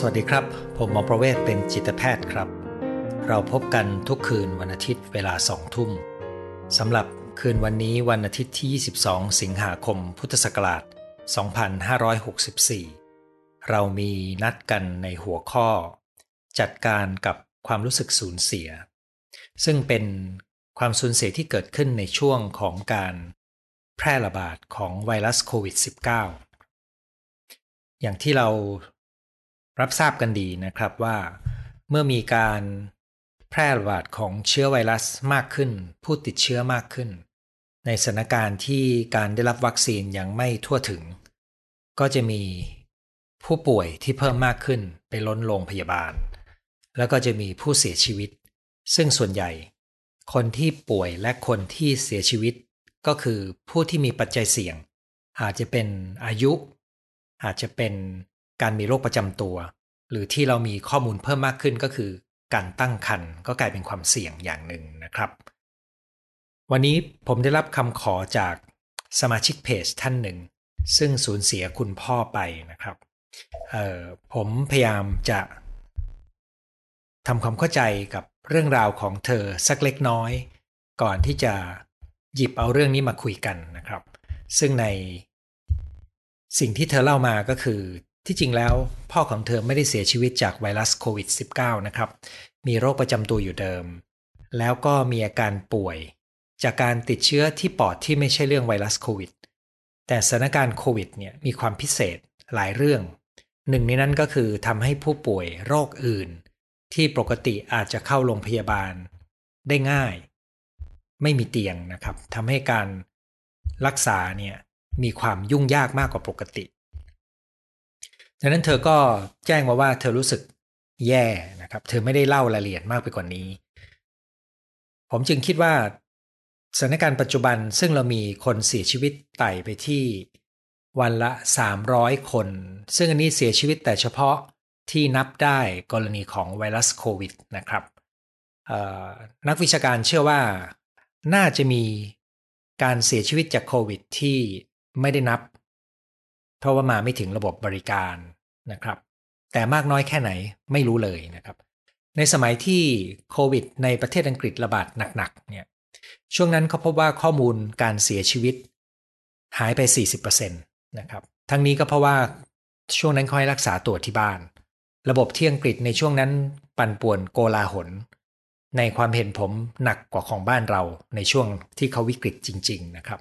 สวัสดีครับ ผมหมอประเวศเป็นจิตแพทย์ครับ เราพบกันทุกคืนวันอาทิตย์เวลาสองทุ่มสำหรับคืนวันนี้วันอาทิตย์ที่ 22 สิงหาคม พุทธศักราช 2564 เรามีนัดกันในหัวข้อ จัดการกับความรู้สึกสูญเสีย ซึ่งเป็นความสูญเสียที่เกิดขึ้นในช่วงของการแพร่ระบาดของไวรัสโควิด -19 อย่างที่เรา รับทราบกันดีนะครับว่า เมื่อมีการแพร่ระบาดของเชื้อไวรัสมากขึ้น ผู้ติดเชื้อมากขึ้น ในสถานการณ์ที่การได้รับวัคซีนยังไม่ทั่วถึง ก็จะมีผู้ป่วยที่เพิ่มมากขึ้นไปล้นโรงพยาบาล แล้วก็จะมีผู้เสียชีวิต ซึ่งส่วนใหญ่ คนที่ป่วยและคนที่เสียชีวิต ก็คือผู้ที่มีปัจจัยเสี่ยง อาจจะเป็นอายุ อาจจะเป็น การมีโรคประจำตัว หรือที่เรามีข้อมูลเพิ่มมากขึ้นก็คือ การตั้งครรภ์ก็กลายเป็นความเสี่ยงอย่างหนึ่งนะครับ วันนี้ผมได้รับคำขอจากสมาชิกเพจท่านหนึ่ง ซึ่งสูญเสียคุณพ่อไปนะครับผมพยายามจะทำความเข้าใจกับเรื่องราวของเธอสักเล็กน้อย ก่อนที่จะหยิบเอาเรื่องนี้มาคุยกันนะครับ ซึ่งในสิ่งที่เธอเล่ามาก็คือ ที่จริงแล้วพ่อของเธอไม่ได้เสียชีวิตจากไวรัสโควิด -19 นะครับ มีโรคประจำตัวอยู่เดิม แล้วก็มีอาการป่วย จากการติดเชื้อที่ปอดที่ไม่ใช่เรื่องไวรัสโควิด แต่สถานการณ์โควิดเนี่ยมีความพิเศษหลายเรื่อง หนึ่งในนั้นก็คือทำให้ผู้ป่วยโรคอื่น ที่ปกติอาจจะเข้าโรงพยาบาล ได้ง่าย ไม่มีเตียงนะครับทำให้การรักษาเนี่ยมีความยุ่งยากมากกว่าปกติ ดังนั้นเธอก็แจ้งมาว่าเธอรู้สึกแย่นะครับ เธอไม่ได้เล่ารายละเอียดมากไปกว่านี้ ผมจึงคิดว่าสถานการณ์ปัจจุบันซึ่งเรามีคนเสียชีวิตไต่ไปที่วันละ 300 คน ซึ่งอันนี้เสียชีวิตแต่เฉพาะที่นับได้กรณีของไวรัสโควิดนะครับ นักวิชาการเชื่อว่าน่าจะมีการเสียชีวิตจากโควิดที่ไม่ได้นับ เพราะว่ามาไม่ถึงระบบบริการนะครับ แต่มากน้อยแค่ไหนไม่รู้เลยนะครับ ในสมัยที่โควิด ในประเทศอังกฤษระบาดหนักๆเนี่ยช่วงนั้นเขาพบว่าข้อมูลการเสียชีวิต หายไป 40%นะครับทั้งนี้ก็เพราะว่าช่วงนั้นเขาให้รักษาตัวที่บ้าน ระบบที่อังกฤษในช่วงนั้นปั่นป่วนโกลาหล ในความเห็นผมหนักกว่าของบ้านเราในช่วงที่เขาวิกฤตจริง ๆ นะครับ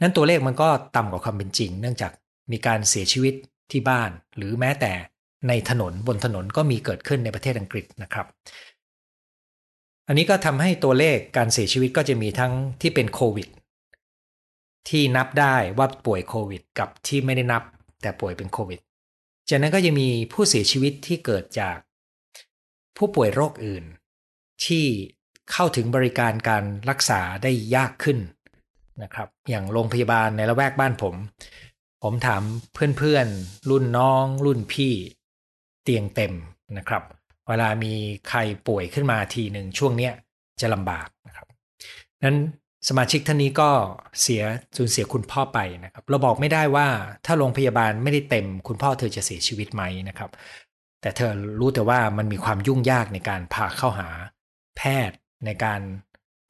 นั้นตัวเลขมันก็ต่ำกว่าความเป็นจริง เนื่องจาก มีการเสียชีวิตที่บ้าน หรือแม้แต่ในถนนบนถนนก็มีเกิดขึ้นในประเทศอังกฤษนะครับ อันนี้ก็ทำให้ตัวเลขการเสียชีวิตก็จะมีทั้งที่เป็นโควิด ที่นับได้ว่าป่วยโควิด กับที่ไม่ได้นับแต่ป่วยเป็นโควิด จากนั้นก็จะมีผู้เสียชีวิตที่เกิดจาก ผู้ป่วยโรคอื่น ที่เข้าถึงบริการการรักษาได้ยากขึ้นนะครับ อย่างโรงพยาบาลในละแวกบ้านผม ผมถามเพื่อนๆ รุ่นน้อง รุ่นพี่ เตียงเต็มนะครับ เวลามีใครป่วยขึ้นมาทีหนึ่งช่วงเนี้ยจะลำบากนะครับนั้นสมาชิกท่านนี้ก็เสียสูญเสียคุณพ่อไปนะครับ เราบอกไม่ได้ว่าถ้าโรงพยาบาลไม่ได้เต็ม คุณพ่อเธอจะเสียชีวิตไหมนะครับ แต่เธอรู้แต่ว่ามันมีความยุ่งยากในการพาเข้าหาแพทย์ในการ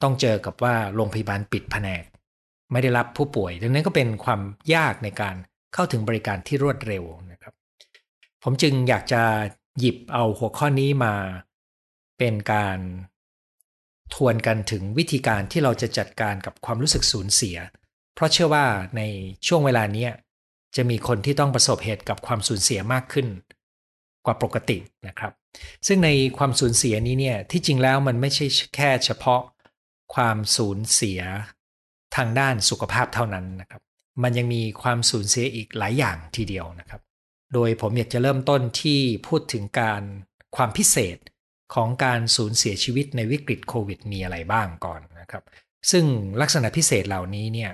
ต้องเจอกับว่าโรงพยาบาลปิดแผนก ไม่ได้รับผู้ป่วย ดังนั้นก็เป็นความยากในการเข้าถึงบริการที่รวดเร็วนะครับ ผมจึงอยากจะหยิบเอาหัวข้อนี้มา เป็นการทวนกันถึงวิธีการที่เราจะจัดการกับความรู้สึกสูญเสีย เพราะเชื่อว่าในช่วงเวลานี้จะมีคนที่ต้องประสบเหตุกับความสูญเสียมากขึ้น กว่าปกตินะครับ ซึ่งในความสูญเสียนี้เนี่ยที่จริงแล้วมันไม่ใช่แค่เฉพาะความสูญเสีย ทางด้านสุขภาพเท่านั้นนะครับ มันยังมีความสูญเสียอีกหลายอย่างทีเดียวนะครับ โดยผมอยากจะเริ่มต้นที่พูดถึงการความพิเศษของการสูญเสียชีวิตในวิกฤตโควิดมีอะไรบ้างก่อนนะครับ ซึ่งลักษณะพิเศษเหล่านี้เนี่ย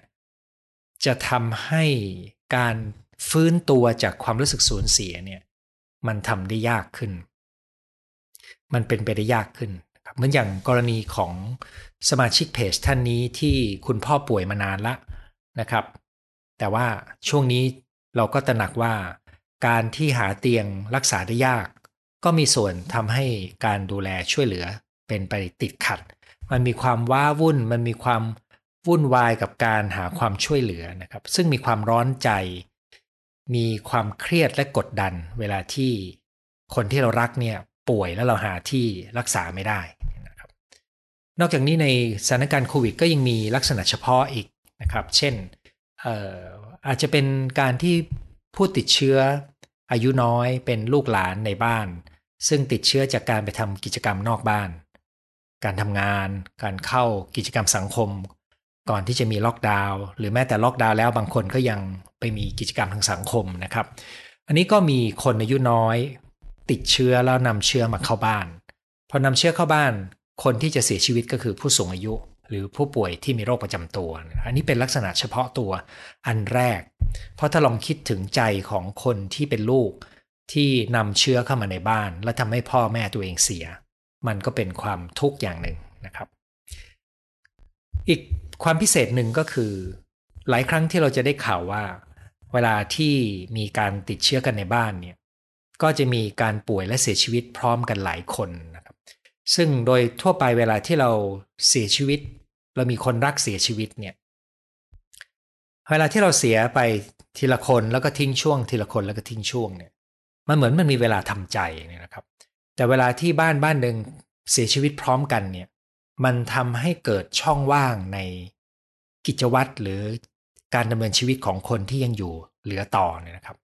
จะทำให้การฟื้นตัวจากความรู้สึกสูญเสียเนี่ยมันทำได้ยากขึ้น มันเป็นไปได้ยากขึ้น เหมือนอย่างกรณีของสมาชิกเพจท่านนี้ที่คุณพ่อป่วยมานานละนะครับ แต่ว่าช่วงนี้เราก็ตระหนักว่า การที่หาเตียงรักษาได้ยาก ก็มีส่วนทำให้การดูแลช่วยเหลือเป็นไปติดขัด มันมีความว้าวุ่น มันมีความวุ่นวายกับการหาความช่วยเหลือนะครับ ซึ่งมีความร้อนใจ มีความเครียดและกดดัน เวลาที่คนที่เรารักเนี่ยป่วยแล้วเราหาที่รักษาไม่ได้ นอกจากนี้ในสถานการณ์โควิด ก็ยังมีลักษณะเฉพาะอีกนะครับ เช่นอาจจะเป็นการที่ผู้ติดเชื้ออายุน้อยเป็นลูกหลานในบ้าน ซึ่งติดเชื้อจากการไปทำกิจกรรมนอกบ้าน การทำงาน การเข้ากิจกรรมสังคม ก่อนที่จะมีล็อกดาวน์หรือแม้แต่ล็อกดาวน์แล้วบางคนก็ยังไปมีกิจกรรมทางสังคมนะครับ อันนี้ก็มีคนอายุน้อย ติดเชื้อแล้วนำเชื้อมาเข้าบ้านพอนำเชื้อเข้าบ้าน คนที่จะเสียชีวิตก็คือผู้สูงอายุ หรือผู้ป่วยที่มีโรคประจำตัว อันนี้เป็นลักษณะเฉพาะตัวอันแรก เพราะถ้าลองคิดถึงใจของคนที่เป็นลูกที่นำเชื้อเข้ามาในบ้าน และทำให้พ่อแม่ตัวเองเสีย มันก็เป็นความทุกข์อย่างหนึ่งนะครับ อีกความพิเศษหนึ่งก็คือ หลายครั้งที่เราจะได้ข่าวว่า เวลาที่มีการติดเชื้อกันในบ้านเนี่ยก็จะมีการป่วยและเสียชีวิตพร้อมกันหลายคน ซึ่งโดยทั่วไปเวลาที่เราเสียชีวิต เรามีคนรักเสียชีวิตเนี่ยเวลาที่เราเสียไปทีละคนแล้วก็ทิ้งช่วง ทีละคนแล้วก็ทิ้งช่วงเนี่ยมันเหมือนมันมีเวลาทำใจเนี่ยนะครับ แต่เวลาที่บ้านบ้านหนึ่งเสียชีวิตพร้อมกันเนี่ยมันทำให้เกิดช่องว่างในกิจวัตรหรือการดำเนินชีวิตของคนที่ยังอยู่เหลือต่อเนี่ยนะครับ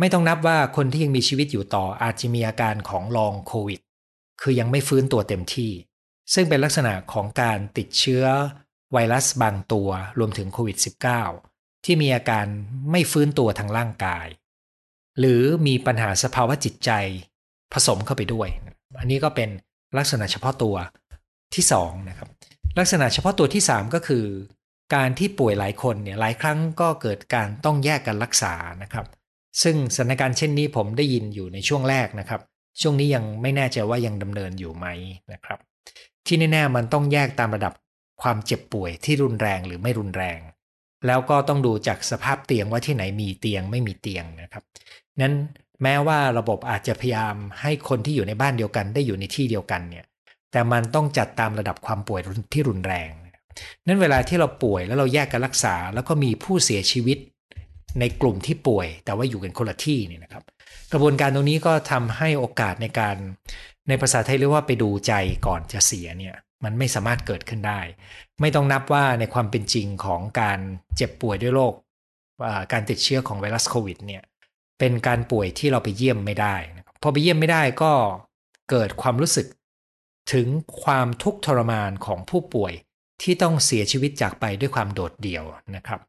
ไม่ต้องนับว่าคนที่ยังมีชีวิตอยู่ต่ออาจจะมีอาการของลองโควิด คือยังไม่ฟื้นตัวเต็มที่ ซึ่งเป็นลักษณะของการติดเชื้อไวรัสบางตัวรวมถึงโควิด -19 ที่มีอาการไม่ฟื้นตัวทางร่างกาย หรือมีปัญหาสภาวะจิตใจผสมเข้าไปด้วย อันนี้ก็เป็นลักษณะเฉพาะตัวที่2นะครับลักษณะเฉพาะตัวที่ 3 ก็คือ การที่ป่วยหลายคนเนี่ยหลายครั้งก็เกิดการต้องแยกกันรักษานะครับ ซึ่งสถานการณ์เช่นนี้ผมได้ยินอยู่ในช่วงแรกนะครับ ช่วงนี้ยังไม่แน่ใจว่ายังดำเนินอยู่ไหมนะครับ ที่แน่ๆมันต้องแยกตามระดับความเจ็บป่วยที่รุนแรงหรือไม่รุนแรง แล้วก็ต้องดูจากสภาพเตียงว่าที่ไหนมีเตียงไม่มีเตียงนะครับ นั้นแม้ว่าระบบอาจจะพยายามให้คนที่อยู่ในบ้านเดียวกันได้อยู่ในที่เดียวกันเนี่ย แต่มันต้องจัดตามระดับความป่วยที่รุนแรง นั้นเวลาที่เราป่วยแล้วเราแยกกันรักษา แล้วก็มีผู้เสียชีวิตในกลุ่มที่ป่วย แต่ว่าอยู่กันคนละที่เนี่ยนะครับ กระบวนการตรงนี้ก็ทำให้โอกาสในการในภาษาไทยเรียกว่าไปดูใจก่อนจะเสียเนี่ยมันไม่สามารถเกิดขึ้นได้ ไม่ต้องนับว่าในความเป็นจริงของการเจ็บป่วยด้วยโรคการติดเชื้อของไวรัสโควิดเนี่ยเป็นการป่วยที่เราไปเยี่ยมไม่ได้พอไปเยี่ยมไม่ได้ก็เกิดความรู้สึกถึงความทุกข์ทรมานของผู้ป่วยที่ต้องเสียชีวิตจากไปด้วยความโดดเดี่ยวนะครับ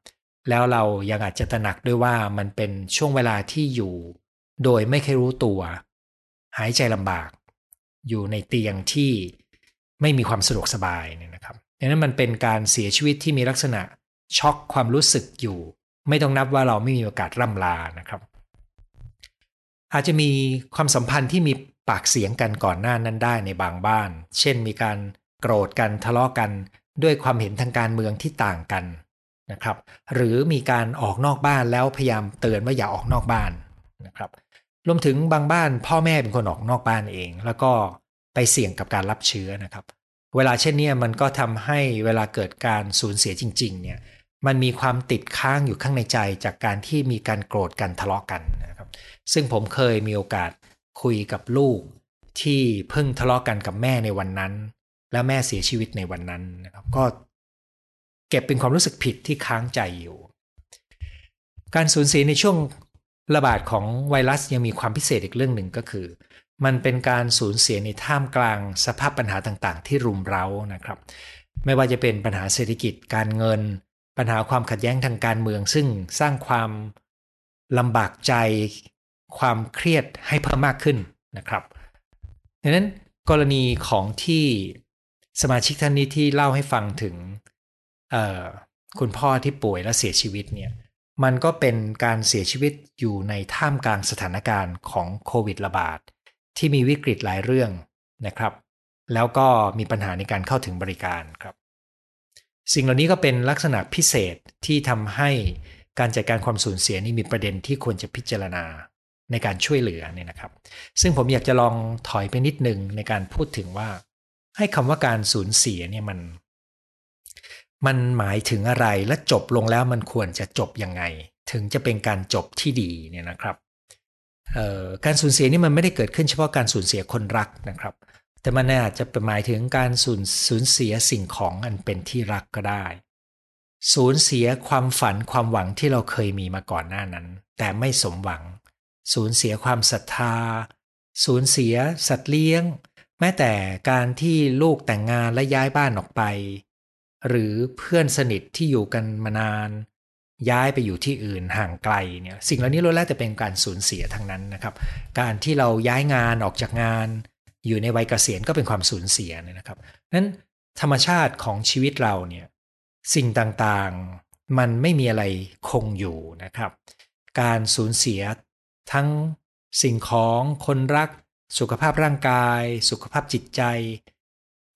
แล้วเรายังอาจจะตระหนักด้วยว่ามันเป็นช่วงเวลาที่อยู่ โดยไม่เคยรู้ตัว หายใจลำบาก อยู่ในเตียงที่ไม่มีความสะดวกสบายเนี่ยนะครับดังนั้นมันเป็นการเสียชีวิตที่มีลักษณะช็อกความรู้สึกอยู่ ไม่ต้องนับว่าเราไม่มีโอกาสร่ำลานะครับ อาจจะมีความสัมพันธ์ที่มีปากเสียงกันก่อนหน้านั้นได้ในบางบ้าน เช่น มีการโกรธกันทะเลาะกันด้วยความเห็นทางการเมืองที่ต่างกันนะครับ หรือมีการออกนอกบ้านแล้วพยายามเตือนว่าอย่าออกนอกบ้านนะครับ รวมถึงบางบ้านพ่อแม่เป็นคนออกนอกบ้านเอง แล้วก็ไปเสี่ยงกับการรับเชื้อนะครับ เวลาเช่นนี้มันก็ทำให้เวลาเกิดการสูญเสียจริง ๆ เนี่ยมันมีความติดค้างอยู่ข้างในใจจากการที่มีการโกรธกันทะเลาะกันนะครับ ซึ่งผมเคยมีโอกาสคุยกับลูกที่เพิ่งทะเลาะกันกับแม่ในวันนั้น แล้วแม่เสียชีวิตในวันนั้นนะครับ ก็เก็บเป็นความรู้สึกผิดที่ค้างใจอยู่ การสูญเสียในช่วง ระบาดของไวรัสยังมีความพิเศษอีกเรื่องหนึ่งก็คือ มันเป็นการสูญเสียในท่ามกลางสภาพปัญหาต่างๆ ที่รุมเร้านะครับ ไม่ว่าจะเป็นปัญหาเศรษฐกิจการเงิน ปัญหาความขัดแย้งทางการเมือง ซึ่งสร้างความลำบากใจ ความเครียดให้เพิ่มมากขึ้นนะครับดังนั้นกรณีของที่สมาชิกท่านนี้ที่เล่าให้ฟังถึงคุณพ่อที่ป่วยและเสียชีวิตเนี่ย มันก็เป็นการเสียชีวิตอยู่ในท่ามกลางสถานการณ์ของโควิดระบาด ที่มีวิกฤตหลายเรื่องนะครับ แล้วก็มีปัญหาในการเข้าถึงบริการครับ สิ่งเหล่านี้ก็เป็นลักษณะพิเศษที่ทำให้การจัดการความสูญเสียนี่มีประเด็นที่ควรจะพิจารณาในการช่วยเหลือเนี่ยนะครับ ซึ่งผมอยากจะลองถอยไปนิดนึงในการพูดถึงว่า ให้คำว่าการสูญเสียเนี่ยมัน มันหมายถึงอะไรและจบลงแล้วมันควรจะจบยังไง ถึงจะเป็นการจบที่ดีเนี่ยนะครับการสูญเสียนี่มันไม่ได้เกิดขึ้นเฉพาะการสูญเสียคนรักนะครับ แต่มันอาจจะหมายถึงการสูญสูญเสียสิ่งของอันเป็นที่รักก็ได้ สูญเสียความฝันความหวังที่เราเคยมีมาก่อนหน้านั้น แต่ไม่สมหวัง สูญเสียความศรัทธา สูญเสียสัตว์เลี้ยง แม้แต่การที่ลูกแต่งงานและย้ายบ้านออกไป หรือเพื่อนสนิทที่อยู่กันมานาน ย้ายไปอยู่ที่อื่นห่างไกลเนี่ยสิ่งเหล่านี้ล้วนแล้วแต่เป็นการสูญเสียทั้งนั้นนะครับ การที่เราย้ายงานออกจากงาน อยู่ในวัยเกษียณก็เป็นความสูญเสียนะครับนั้นธรรมชาติของชีวิตเราเนี่ยสิ่งต่างๆมันไม่มีอะไรคงอยู่นะครับ การสูญเสียทั้งสิ่งของคนรัก สุขภาพร่างกาย สุขภาพจิตใจ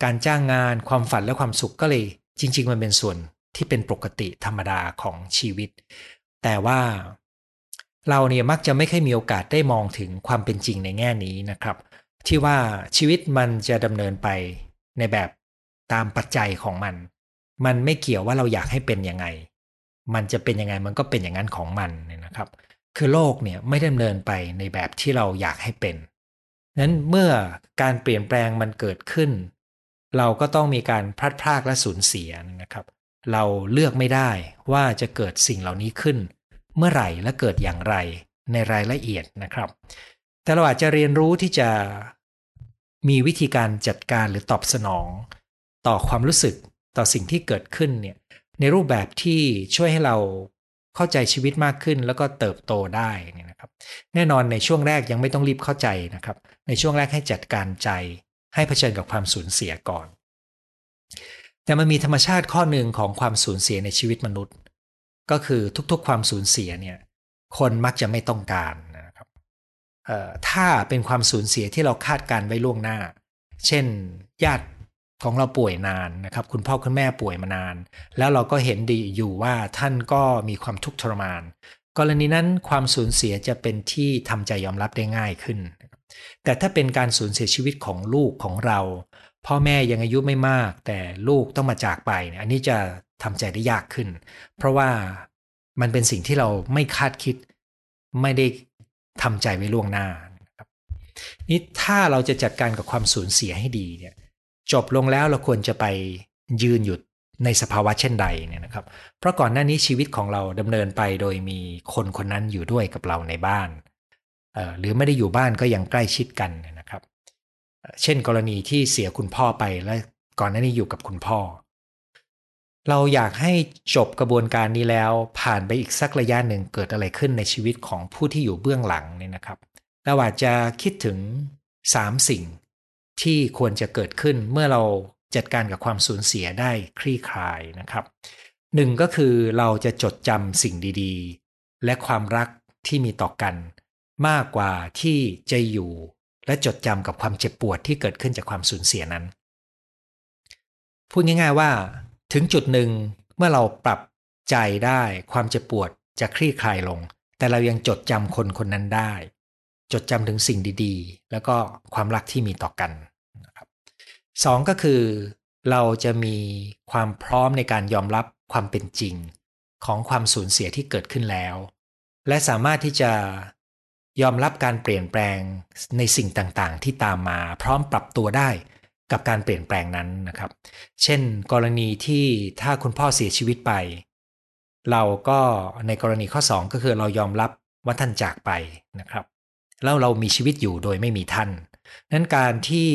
การจ้างงานความฝันและความสุขก็เลย จริง ๆ มันเป็นส่วนที่เป็นปกติธรรมดาของชีวิต แต่ว่าเราเนี่ยมักจะไม่ค่อยมีโอกาสได้มองถึงความเป็นจริงในแง่นี้นะครับ ที่ว่าชีวิตมันจะดำเนินไปในแบบตามปัจจัยของมัน มันไม่เกี่ยวว่าเราอยากให้เป็นยังไง มันจะเป็นยังไงมันก็เป็นอย่างนั้นของมันเนี่ยนะครับ คือโลกเนี่ยไม่ดำเนินไปในแบบที่เราอยากให้เป็นนั้นเมื่อการเปลี่ยนแปลงมันเกิดขึ้น เราก็ต้องมีการพลัดพรากและสูญเสียนะครับ เราเลือกไม่ได้ว่าจะเกิดสิ่งเหล่านี้ขึ้น เมื่อไหร่และเกิดอย่างไรในรายละเอียดนะครับ แต่เราอาจจะเรียนรู้ที่จะมีวิธีการจัดการหรือตอบสนอง ต่อความรู้สึกต่อสิ่งที่เกิดขึ้นเนี่ยในรูปแบบที่ช่วยให้เราเข้าใจชีวิตมากขึ้นแล้วก็เติบโตได้นี่นะครับ แน่นอนในช่วงแรกยังไม่ต้องรีบเข้าใจนะครับ ในช่วงแรกให้จัดการใจ ให้เผชิญกับความสูญเสียก่อน แต่มันมีธรรมชาติข้อหนึ่งของความสูญเสียในชีวิตมนุษย์ ก็คือทุกๆ ความสูญเสียเนี่ยคนมักจะไม่ต้องการนะครับถ้าเป็นความสูญเสียที่เราคาดการไว้ล่วงหน้า เช่น ญาติของเราป่วยนานนะครับ คุณพ่อคุณแม่ป่วยมานาน แล้วเราก็เห็นดีอยู่ว่าท่านก็มีความทุกข์ทรมาน กรณีนั้นความสูญเสียจะเป็นที่ทำใจยอมรับได้ง่ายขึ้น แต่ถ้าเป็นการสูญเสียชีวิตของลูกของเรา พ่อแม่ยังอายุไม่มาก แต่ลูกต้องมาจากไปอันนี้จะทำใจได้ยากขึ้น เพราะว่ามันเป็นสิ่งที่เราไม่คาดคิด ไม่ได้ทำใจไว้ล่วงหน้านะครับนี่ถ้าเราจะจัดการกับความสูญเสียให้ดีเนี่ยจบลงแล้วเราควรจะไปยืนหยุดในสภาวะเช่นใดเนี่ยนะครับ เพราะก่อนหน้านี้ชีวิตของเราดำเนินไปโดยมีคนคนนั้นอยู่ด้วยกับเราในบ้าน หรือไม่ได้อยู่บ้านก็ยังใกล้ชิดกันนะครับ เช่นกรณีที่เสียคุณพ่อไปและก่อนหน้านี้อยู่กับคุณพ่อ เราอยากให้จบกระบวนการนี้แล้วผ่านไปอีกสักระยะหนึ่งเกิดอะไรขึ้นในชีวิตของผู้ที่อยู่เบื้องหลังเนี่ยนะครับเราอาจจะคิดถึง 3 สิ่งที่ควรจะเกิดขึ้นเมื่อเราจัดการกับความสูญเสียได้คลี่คลายนะครับหนึ่งก็คือเราจะจดจำสิ่งดีๆ และความรักที่มีต่อกัน มากกว่าที่จะอยู่ และจดจำกับความเจ็บปวดที่เกิดขึ้นจากความสูญเสียนั้น พูดง่าย ๆว่า ถึงจุดหนึ่งเมื่อเราปรับใจได้ความเจ็บปวดจะคลี่คลายลง แต่เรายังจดจำคนคนนั้นได้ จดจำถึงสิ่งดีๆ แล้วก็ความรักที่มีต่อกันนะครับสองก็คือ เราจะมีความพร้อมในการยอมรับความเป็นจริง ของความสูญเสียที่เกิดขึ้นแล้ว และสามารถที่จะ ยอมรับการเปลี่ยนแปลงในสิ่งต่างๆ ที่ตามมาพร้อมปรับตัวได้กับการเปลี่ยนแปลงนั้นนะครับ เช่น กรณีที่ถ้าคุณพ่อเสียชีวิตไป เราก็ในกรณีข้อ 2 ก็คือเรายอมรับว่าท่านจากไปนะครับ แล้วเรามีชีวิตอยู่โดยไม่มีท่าน นั้นการที่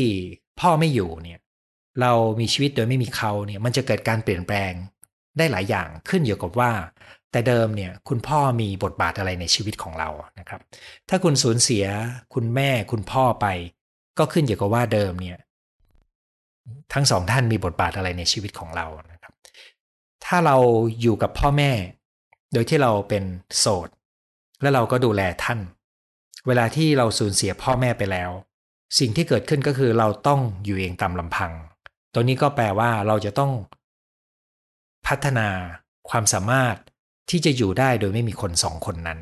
พ่อไม่อยู่เนี่ยเรามีชีวิตโดยไม่มีเขาเนี่ยมันจะเกิดการเปลี่ยนแปลงได้หลายอย่างขึ้นอยู่กับว่า แต่เดิมเนี่ยคุณพ่อมีบทบาทอะไรในชีวิตของเรานะครับ ถ้าคุณสูญเสียคุณแม่คุณพ่อไป ก็ขึ้นอยู่กับว่าเดิมเนี่ยทั้งสองท่านมีบทบาทอะไรในชีวิตของเรานะครับ ถ้าเราอยู่กับพ่อแม่ โดยที่เราเป็นโสด และเราก็ดูแลท่าน เวลาที่เราสูญเสียพ่อแม่ไปแล้ว สิ่งที่เกิดขึ้นก็คือเราต้องอยู่เองตามลำพัง ตัวนี้ก็แปลว่าเราจะต้อง พัฒนาความสามารถ ที่จะอยู่ได้โดยไม่มีคนสองคนนั้น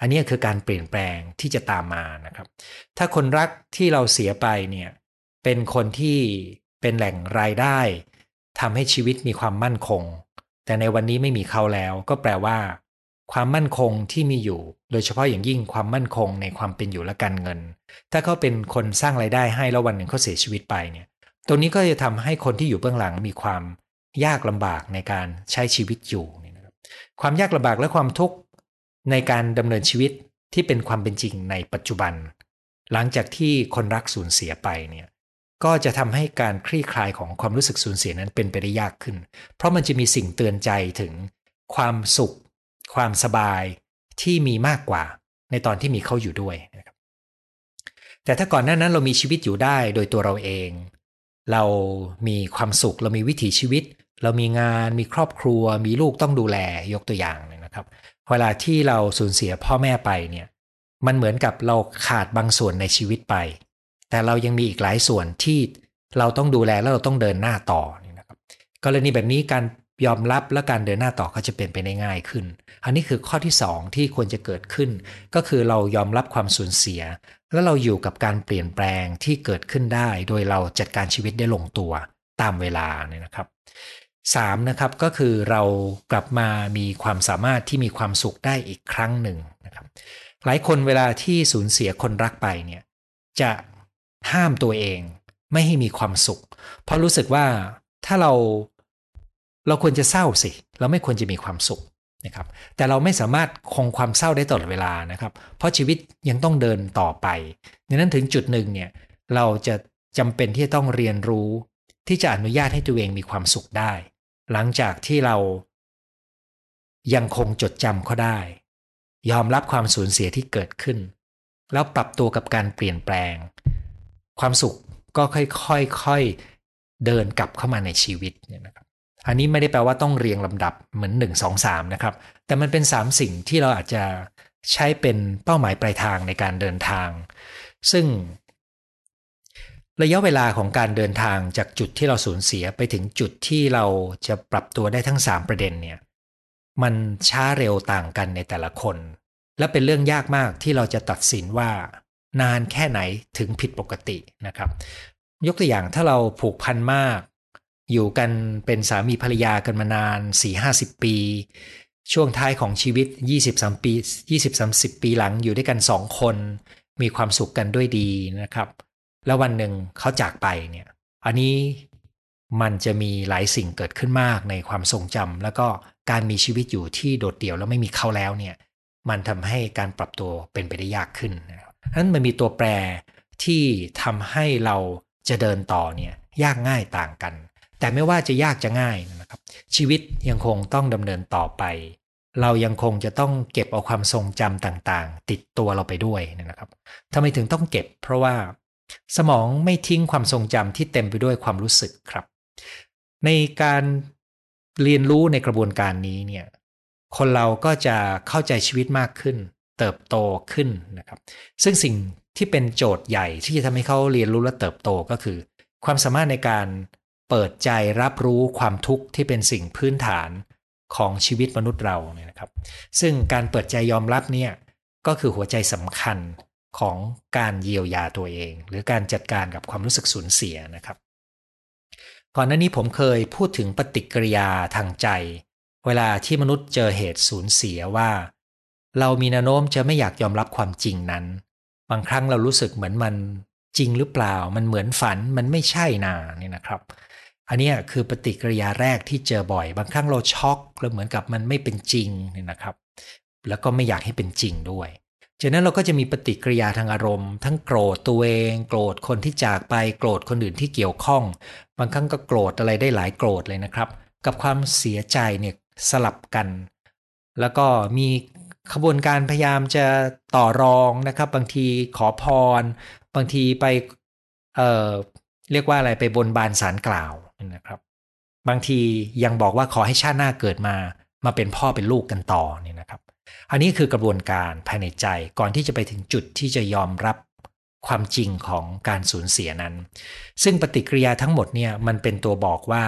อันนี้คือการเปลี่ยนแปลงที่จะตามมานะครับ ถ้าคนรักที่เราเสียไปเนี่ยเป็นคนที่เป็นแหล่งรายได้ทำให้ชีวิตมีความมั่นคง แต่ในวันนี้ไม่มีเขาแล้ว ก็แปลว่า ความมั่นคงที่มีอยู่ โดยเฉพาะอย่างยิ่งความมั่นคงในความเป็นอยู่และการเงิน ถ้าเขาเป็นคนสร้างรายได้ให้แล้ววันหนึ่งเขาเสียชีวิตไปเนี่ยตรงนี้ก็จะทำให้คนที่อยู่เบื้องหลังมีความยากลำบากในการใช้ชีวิตอยู่ ความยากลำบากและความทุกข์ในการดำเนินชีวิตที่เป็นความเป็นจริงในปัจจุบัน หลังจากที่คนรักสูญเสียไปเนี่ยก็จะทำให้การคลี่คลายของความรู้สึกสูญเสียนั้นเป็นไปได้ยากขึ้น เพราะมันจะมีสิ่งเตือนใจถึงความสุข ความสบายที่มีมากกว่า ในตอนที่มีเขาอยู่ด้วยนะครับแต่ถ้าก่อนหน้านั้นเรามีชีวิตอยู่ได้โดยตัวเราเอง เรามีความสุขเรามีวิถีชีวิต เรามีงานมีครอบครัว มีลูกต้องดูแลยกตัวอย่างนะครับเวลาที่เราสูญเสียพ่อแม่ไปเนี่ยมันเหมือนกับเราขาดบางส่วนในชีวิตไป แต่เรายังมีอีกหลายส่วนที่เราต้องดูแลแล้วเราต้องเดินหน้าต่อนะครับกรณีแบบนี้การยอมรับและการเดินหน้าต่อก็จะเป็นไปได้ง่ายขึ้น อันนี้คือข้อที่ 2 ที่ควรจะเกิดขึ้น ก็คือเรายอมรับความสูญเสีย แล้วเราอยู่กับการเปลี่ยนแปลงที่เกิดขึ้นได้ โดยเราจัดการชีวิตได้ลงตัวตามเวลาเนี่ยนะครับ 3นะครับก็คือเรากลับมามีความสามารถที่มีความสุขได้อีกครั้งหนึ่งนะครับหลายคนเวลาที่สูญเสียคนรักไปเนี่ยจะห้ามตัวเองไม่ให้มีความสุข เพราะรู้สึกว่าถ้าเราเราควรจะเศร้าสิ เราไม่ควรจะมีความสุขนะครับแต่เราไม่สามารถคงความเศร้าได้ตลอดเวลานะครับ เพราะชีวิตยังต้องเดินต่อไปดังนั้นถึงจุดหนึ่งเนี่ยเราจะจำเป็นที่จะต้องเรียนรู้ที่จะอนุญาตให้ตัวเองมีความสุขได้ หลังจากที่เรายังคงจดจำเขาได้ ยอมรับความสูญเสียที่เกิดขึ้น แล้วปรับตัวกับการเปลี่ยนแปลง ความสุขก็ค่อยๆเดินกลับเข้ามาในชีวิตเนี่ยนะครับอันนี้ไม่ได้แปลว่าต้องเรียงลำดับเหมือน 1 2 3 นะครับ แต่มันเป็น 3 สิ่งที่เราอาจจะใช้เป็นเป้าหมายปลายทางในการเดินทาง ซึ่ง ระยะเวลาของการเดินทางจากจุดที่เราสูญเสียไปถึงจุดที่เราจะปรับตัวได้ทั้ง 3 ประเด็นเนี่ยมันช้าเร็วต่างกันในแต่ละคน และเป็นเรื่องยากมากที่เราจะตัดสินว่านานแค่ไหนถึงผิดปกตินะครับ ยกตัวอย่างถ้าเราผูกพันมาก อยู่กันเป็นสามีภรรยากันมานาน 4-50 ปี ช่วงท้ายของชีวิต 23 ปี 20-30 ปีหลังอยู่ด้วยกัน 2 คน มีความสุขกันด้วยดีนะครับ แล้ววันหนึ่งเขาจากไปเนี่ยอันนี้มันจะมีหลายสิ่งเกิดขึ้นมากในความทรงจำแล้วก็การมีชีวิตอยู่ที่โดดเดี่ยวแล้วไม่มีเขาแล้วเนี่ยมันทำให้การปรับตัวเป็นไปได้ยากขึ้นนะครับนั้นมันมีตัวแปรที่ทำให้เราจะเดินต่อเนี่ยยากง่ายต่างกัน แต่ไม่ว่าจะยากจะง่ายนะครับ ชีวิตยังคงต้องดำเนินต่อไป เรายังคงจะต้องเก็บเอาความทรงจำต่างๆ ติดตัวเราไปด้วยนะครับทำไมถึงต้องเก็บ เพราะว่า สมองไม่ทิ้งความทรงจำที่เต็มไปด้วยความรู้สึกครับ ในการเรียนรู้ในกระบวนการนี้เนี่ยคนเราก็จะเข้าใจชีวิตมากขึ้น เติบโตขึ้นนะครับ ซึ่งสิ่งที่เป็นโจทย์ใหญ่ที่จะทำให้เขาเรียนรู้และเติบโตก็คือ ความสามารถในการเปิดใจรับรู้ความทุกข์ที่เป็นสิ่งพื้นฐานของชีวิตมนุษย์เราเนี่ยนะครับ ซึ่งการเปิดใจยอมรับเนี่ยก็คือหัวใจสำคัญ ของการเยียวยาตัวเอง หรือการจัดการกับความรู้สึกสูญเสียนะครับ ก่อนหน้านี้ผมเคยพูดถึงปฏิกิริยาทางใจ เวลาที่มนุษย์เจอเหตุสูญเสียว่า เรามีแนวโน้มจะไม่อยากยอมรับความจริงนั้น บางครั้งเรารู้สึกเหมือนมันจริงหรือเปล่า มันเหมือนฝันมันไม่ใช่นานี่นะครับ อันนี้คือปฏิกิริยาแรกที่เจอบ่อย บางครั้งเราช็อกแล้วเหมือนกับมันไม่เป็นจริงนี่นะครับ แล้วก็ไม่อยากให้เป็นจริงด้วย จากนั้นเราก็จะมีปฏิกิริยาทางอารมณ์ ทั้งโกรธตัวเอง โกรธคนที่จากไปโกรธคนอื่นที่เกี่ยวข้อง บางครั้งก็โกรธอะไรได้หลายโกรธเลยนะครับ กับความเสียใจเนี่ยสลับกัน แล้วก็มีขบวนการพยายามจะต่อรองนะครับ บางทีขอพร บางทีไปเอ่อเรียกว่าอะไรไปบนบานสารกล่าวนะครับ บางทียังบอกว่าขอให้ชาติหน้าเกิดมา มาเป็นพ่อเป็นลูกกันต่อเนี่ยนะครับ อันนี้คือกระบวนการภายในใจก่อนที่จะไปถึงจุดที่จะยอมรับความจริงของการสูญเสียนั้น ซึ่งปฏิกิริยาทั้งหมดเนี่ยมันเป็นตัวบอกว่า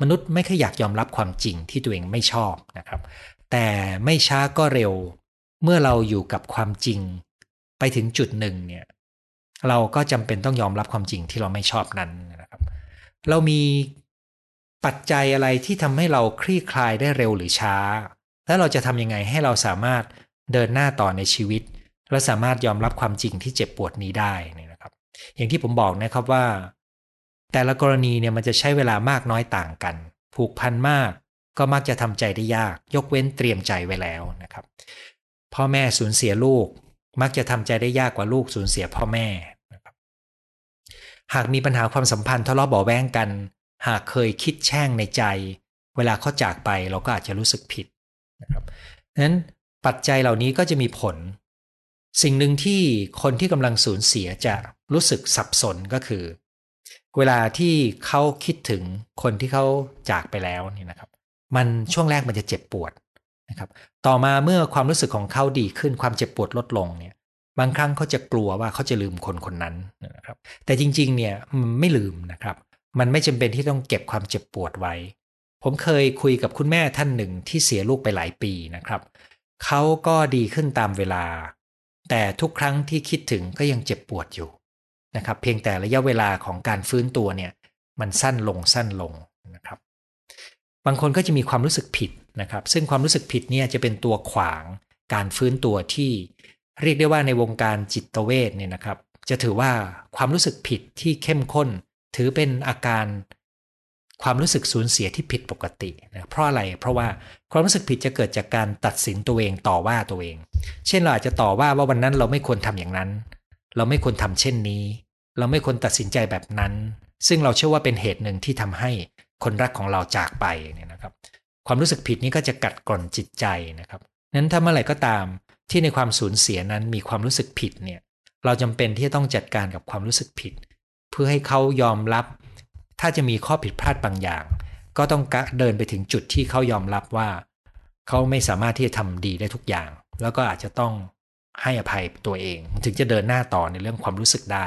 มนุษย์ไม่ค่อยอยากยอมรับความจริงที่ตัวเองไม่ชอบนะครับ แต่ไม่ช้าก็เร็ว เมื่อเราอยู่กับความจริง ไปถึงจุดหนึ่งเนี่ยเราก็จำเป็นต้องยอมรับความจริงที่เราไม่ชอบนั้นนะครับ เรามีปัจจัยอะไรที่ทำให้เราคลี่คลายได้เร็วหรือช้า แล้วเราจะทำยังไงให้เราสามารถเดินหน้าต่อในชีวิต และสามารถยอมรับความจริงที่เจ็บปวดนี้ได้นี่นะครับ อย่างที่ผมบอกนะครับว่า แต่ละกรณีเนี่ยมันจะใช้เวลามากน้อยต่างกัน ผูกพันมากก็มักจะทำใจได้ยาก ยกเว้นเตรียมใจไว้แล้วนะครับ พ่อแม่สูญเสียลูก มักจะทำใจได้ยากกว่าลูกสูญเสียพ่อแม่นะครับหากมีปัญหาความสัมพันธ์ทะเลาะเบาแวงกัน หากเคยคิดแช่งในใจ เวลาเขาจากไปเราก็อาจจะรู้สึกผิด นะครับนั้นปัจจัยเหล่านี้ก็จะมีผล สิ่งหนึ่งที่คนที่กำลังสูญเสียจะรู้สึกสับสนก็คือ เวลาที่เขาคิดถึงคนที่เขาจากไปแล้วนี่นะครับ มันช่วงแรกมันจะเจ็บปวดนะครับ ต่อมาเมื่อความรู้สึกของเขาดีขึ้นความเจ็บปวดลดลงเนี่ยบางครั้งเขาจะกลัวว่าเขาจะลืมคนคนนั้นนะครับ แต่จริงๆ เนี่ยไม่ลืมนะครับ มันไม่จำเป็นที่ต้องเก็บความเจ็บปวดไว้ ผมเคยคุยกับคุณแม่ท่านหนึ่งที่เสียลูกไปหลายปีนะครับ เขาก็ดีขึ้นตามเวลา แต่ทุกครั้งที่คิดถึงก็ยังเจ็บปวดอยู่นะครับ เพียงแต่ระยะเวลาของการฟื้นตัวเนี่ยมันสั้นลงสั้นลงนะครับ บางคนก็จะมีความรู้สึกผิดนะครับ ซึ่งความรู้สึกผิดเนี่ยจะเป็นตัวขวางการฟื้นตัวที่เรียกได้ว่าในวงการจิตเวชเนี่ยนะครับ จะถือว่าความรู้สึกผิดที่เข้มข้น ถือเป็นอาการ ความรู้สึกสูญเสียที่ผิดปกตินะเพราะอะไรเพราะว่าความรู้สึกผิดจะเกิดจากการตัดสินตัวเองต่อว่าตัวเอง เช่นเราอาจจะต่อว่าว่าวันนั้นเราไม่ควรทำอย่างนั้น เราไม่ควรทำเช่นนี้ เราไม่ควรตัดสินใจแบบนั้น ซึ่งเราเชื่อว่าเป็นเหตุหนึ่งที่ทำให้คนรักของเราจากไปเนี่ยนะครับ ความรู้สึกผิดนี้ก็จะกัดกร่อนจิตใจนะครับนั้นถ้าเมื่อไหร่ก็ตามที่ในความสูญเสียนั้นมีความรู้สึกผิดเนี่ยเราจำเป็นที่จะต้องจัดการกับความรู้สึกผิด เพื่อให้เขายอมรับ ถ้าจะมีข้อผิดพลาดบางอย่าง ก็ต้องเดินไปถึงจุดที่เขายอมรับว่า เขาไม่สามารถที่จะทำดีได้ทุกอย่าง แล้วก็อาจจะต้องให้อภัยตัวเอง ถึงจะเดินหน้าต่อในเรื่องความรู้สึกได้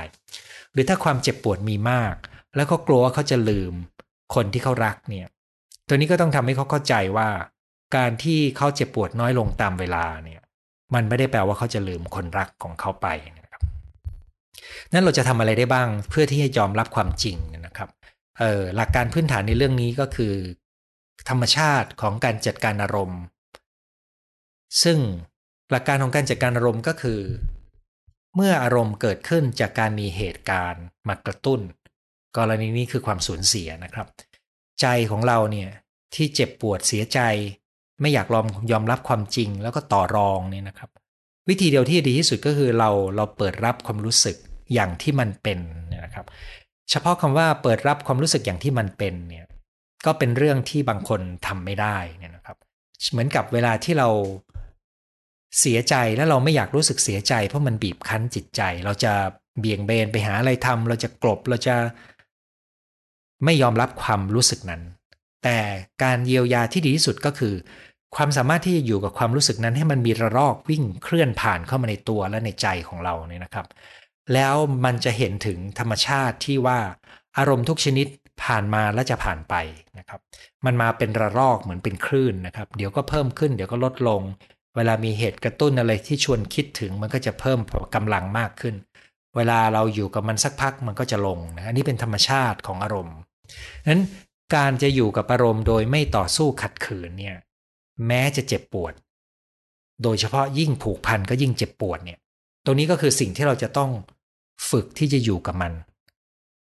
หรือถ้าความเจ็บปวดมีมาก แล้วก็กลัวว่าเขาจะลืมคนที่เขารักเนี่ย ตัวนี้ก็ต้องทำให้เขาเข้าใจว่า การที่เขาเจ็บปวดน้อยลงตามเวลาเนี่ย มันไม่ได้แปลว่าเขาจะลืมคนรักของเขาไปนะครับนั้นเราจะทำอะไรได้บ้างเพื่อที่จะยอมรับความจริง เออหลักการพื้นฐานในเรื่องนี้ก็คือ ธรรมชาติของการจัดการอารมณ์ ซึ่งหลักการของการจัดการอารมณ์ก็คือ เมื่ออารมณ์เกิดขึ้นจากการมีเหตุการณ์มากระตุ้น กรณีนี้คือความสูญเสียนะครับ ใจของเราเนี่ยที่เจ็บปวดเสียใจ ไม่อยากลองยอมรับความจริงแล้วก็ต่อรองเนี่ยนะครับ วิธีเดียวที่ดีที่สุดก็คือเราเราเปิดรับความรู้สึกอย่างที่มันเป็นนะครับ เฉพาะคำว่าเปิดรับความรู้สึกอย่างที่มันเป็นเนี่ยก็เป็นเรื่องที่บางคนทำไม่ได้เนี่ยนะครับ เหมือนกับเวลาที่เราเสียใจแล้วเราไม่อยากรู้สึกเสียใจ เพราะมันบีบคั้นจิตใจ เราจะเบี่ยงเบนไปหาอะไรทำเราจะกลบเราจะไม่ยอมรับความรู้สึกนั้น แต่การเยียวยาที่ดีที่สุดก็คือ ความสามารถที่จะอยู่กับความรู้สึกนั้นให้มันมีระลอกวิ่งเคลื่อนผ่านเข้ามาในตัวและในใจของเราเนี่ยนะครับ แล้วมันจะเห็นถึงธรรมชาติที่ว่าอารมณ์ทุกชนิดผ่านมาและจะผ่านไปนะครับ มันมาเป็นระลอกเหมือนเป็นคลื่นนะครับ เดี๋ยวก็เพิ่มขึ้น เดี๋ยวก็ลดลง เวลามีเหตุกระตุ้นอะไรที่ชวนคิดถึงมันก็จะเพิ่มกำลังมากขึ้น เวลาเราอยู่กับมันสักพักมันก็จะลงนะอันนี้เป็นธรรมชาติของอารมณ์นั้นการจะอยู่กับอารมณ์โดยไม่ต่อสู้ขัดขืนเนี่ยแม้จะเจ็บปวด โดยเฉพาะยิ่งผูกพันก็ยิ่งเจ็บปวดเนี่ย ตรงนี้ก็คือสิ่งที่เราจะต้อง ฝึกที่จะอยู่กับมัน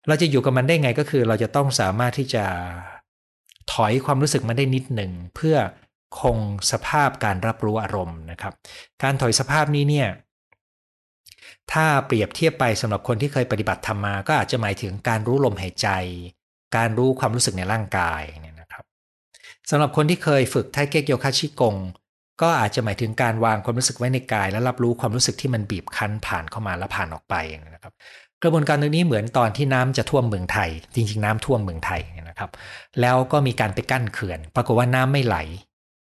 เราจะอยู่กับมันได้ไงก็คือเราจะต้องสามารถที่จะถอยความรู้สึกมาได้นิดหนึ่งเพื่อคงสภาพการรับรู้อารมณ์นะครับ การถอยสภาพนี้เนี่ยถ้าเปรียบเทียบไปสำหรับคนที่เคยปฏิบัติธรรมมา ก็อาจจะหมายถึงการรู้ลมหายใจ การรู้ความรู้สึกในร่างกายเนี่ยนะครับสำหรับคนที่เคยฝึกไทเก๊กโยคะชิกง ก็อาจจะหมายถึงการวางความรู้สึกไว้ในกาย และรับรู้ความรู้สึกที่มันบีบคั้นผ่านเข้ามาแล้วผ่านออกไปนะครับ กระบวนการตรงนี้เหมือนตอนที่น้ำจะท่วมเมืองไทย จริง ๆ น้ำท่วมเมืองไทยนะครับ แล้วก็มีการไปกั้นเขื่อน ปรากฏว่าน้ำไม่ไหล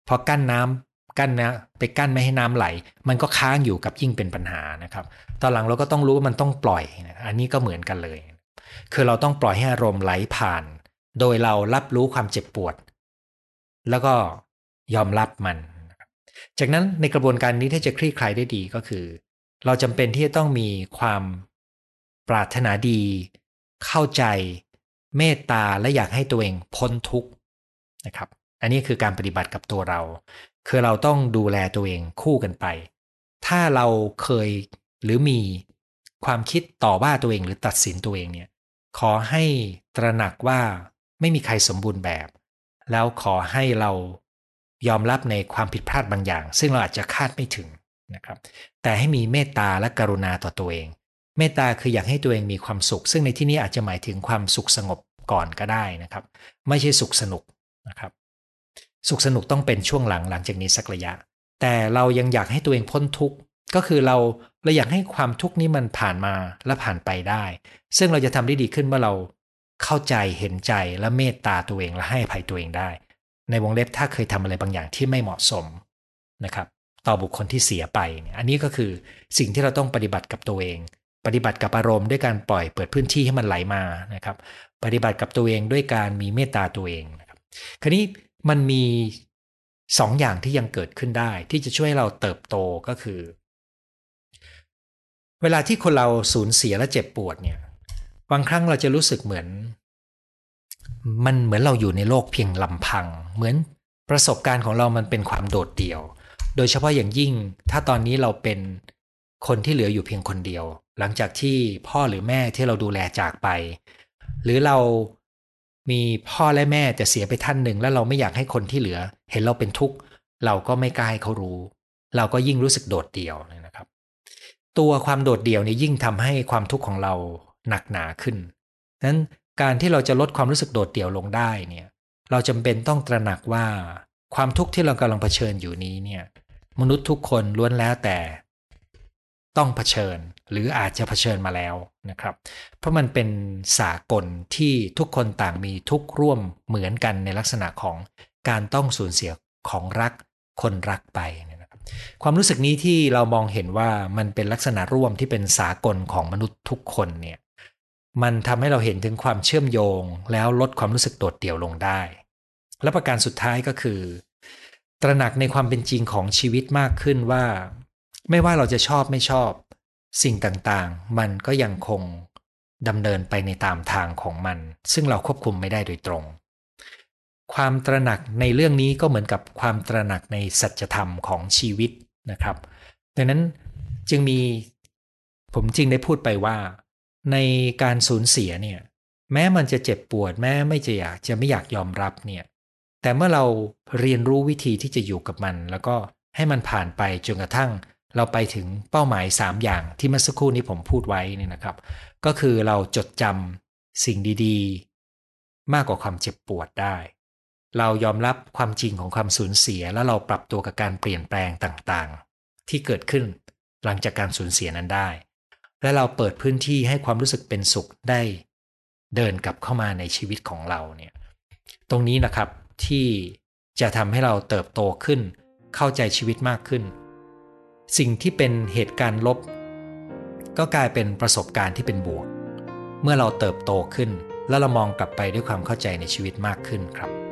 พอกั้นน้ำกั้นนะไปกั้นไม่ให้น้ำไหล มันก็ค้างอยู่กับยิ่งเป็นปัญหานะครับตอนหลังเราก็ต้องรู้ว่ามันต้องปล่อย อันนี้ก็เหมือนกันเลย คือเราต้องปล่อยให้อารมณ์ไหลผ่าน โดยเรารับรู้ความเจ็บปวด แล้วก็ยอมรับมัน จากนั้นในกระบวนการนี้ถ้าจะคลี่คลายได้ดีก็คือ เราจำเป็นที่จะต้องมีความปรารถนาดี เข้าใจเมตตาและอยากให้ตัวเองพ้นทุกข์นะครับ อันนี้คือการปฏิบัติกับตัวเรา คือเราต้องดูแลตัวเองคู่กันไป ถ้าเราเคยหรือมีความคิดต่อว่าตัวเองหรือตัดสินตัวเองเนี่ยขอให้ตระหนักว่าไม่มีใครสมบูรณ์แบบ แล้วขอให้เรา ยอมรับในความผิดพลาดบางอย่าง ซึ่งเราอาจจะคาดไม่ถึงนะครับ แต่ให้มีเมตตาและกรุณาต่อตัวเอง เมตตาคืออยากให้ตัวเองมีความสุข ซึ่งในที่นี้อาจจะหมายถึงความสุขสงบก่อนก็ได้นะครับ ไม่ใช่สุขสนุกนะครับ สุขสนุกต้องเป็นช่วงหลังหลังจากนี้สักระยะ แต่เรายังอยากให้ตัวเองพ้นทุกข์ก็คือเราเราอยากให้ความทุกข์นี้มันผ่านมาและผ่านไปได้ ซึ่งเราจะทำได้ดีขึ้นเมื่อเราเข้าใจเห็นใจและเมตตาตัวเองและให้ภัยตัวเองได้ ในวงเล็บถ้าเคยทำอะไรบางอย่างที่ไม่เหมาะสมนะครับ ต่อบุคคลที่เสียไปเนี่ยอันนี้ก็คือสิ่งที่เราต้องปฏิบัติกับตัวเอง ปฏิบัติกับอารมณ์ด้วยการปล่อยเปิดพื้นที่ให้มันไหลมานะครับ ปฏิบัติกับตัวเองด้วยการมีเมตตาตัวเองนะครับคราวนี้มันมีสองอย่างที่ยังเกิดขึ้นได้ ที่จะช่วยเราเติบโตก็คือ เวลาที่คนเราสูญเสียและเจ็บปวดเนี่ยบางครั้งเราจะรู้สึกเหมือน มันเหมือนเราอยู่ในโลกเพียงลำพัง เหมือนประสบการณ์ของเรามันเป็นความโดดเดี่ยว โดยเฉพาะอย่างยิ่งถ้าตอนนี้เราเป็นคนที่เหลืออยู่เพียงคนเดียว หลังจากที่พ่อหรือแม่ที่เราดูแลจากไป หรือเรามีพ่อและแม่แต่เสียไปท่านหนึ่ง แล้วเราไม่อยากให้คนที่เหลือ เห็นเราเป็นทุกข์เราก็ไม่กล้าให้เขารู้ เราก็ยิ่งรู้สึกโดดเดี่ยวนะครับ ตัวความโดดเดี่ยวนี่ยิ่งทำให้ความทุกข์ของเราหนักหนาขึ้นนั้น การที่เราจะลดความรู้สึกโดดเดี่ยวลงได้เนี่ย เราจำเป็นต้องตระหนักว่าความทุกข์ที่เรากำลังเผชิญอยู่นี้เนี่ย มนุษย์ทุกคนล้วนแล้วแต่ ต้องเผชิญหรืออาจจะเผชิญมาแล้วนะครับ เพราะมันเป็นสากลที่ทุกคนต่างมีทุกข์ร่วมเหมือนกันในลักษณะของการต้องสูญเสียของรักคนรักไปนะครับ ความรู้สึกนี้ที่เรามองเห็นว่ามันเป็นลักษณะร่วมที่เป็นสากลของมนุษย์ทุกคนเนี่ย มันทำให้เราเห็นถึงความเชื่อมโยง แล้วลดความรู้สึกโดดเดี่ยวลงได้ และประการสุดท้ายก็คือ ตระหนักในความเป็นจริงของชีวิตมากขึ้นว่า ไม่ว่าเราจะชอบไม่ชอบ สิ่งต่างๆ มันก็ยังคงดำเนินไปในตามทางของมัน ซึ่งเราควบคุมไม่ได้โดยตรง ความตระหนักในเรื่องนี้ก็เหมือนกับความตระหนักในสัจธรรมของชีวิตนะครับ ดังนั้นจึงมีผมจริงได้พูดไปว่า ในการสูญเสียเนี่ยแม้มันจะเจ็บปวดแม้ไม่จะอยากจะไม่อยากยอมรับเนี่ยแต่เมื่อเราเรียนรู้วิธีที่จะอยู่กับมัน แล้วก็ให้มันผ่านไปจนกระทั่ง เราไปถึงเป้าหมาย 3 อย่างที่เมื่อสักครู่นี้ผมพูดไว้นี่นะครับ ก็คือเราจดจำสิ่งดีๆ มากกว่าความเจ็บปวดได้ เรายอมรับความจริงของความสูญเสีย แล้วเราปรับตัวกับการเปลี่ยนแปลงต่างๆ ที่เกิดขึ้นหลังจากการสูญเสียนั้นได้ และเราเปิดพื้นที่ให้ความรู้สึกเป็นสุขได้ เดินกลับเข้ามาในชีวิตของเราเนี่ยตรงนี้นะครับที่จะทำให้เราเติบโตขึ้น เข้าใจชีวิตมากขึ้น สิ่งที่เป็นเหตุการณ์ลบ ก็กลายเป็นประสบการณ์ที่เป็นบวก เมื่อเราเติบโตขึ้น แล้วเรามองกลับไปด้วยความเข้าใจในชีวิตมากขึ้นครับ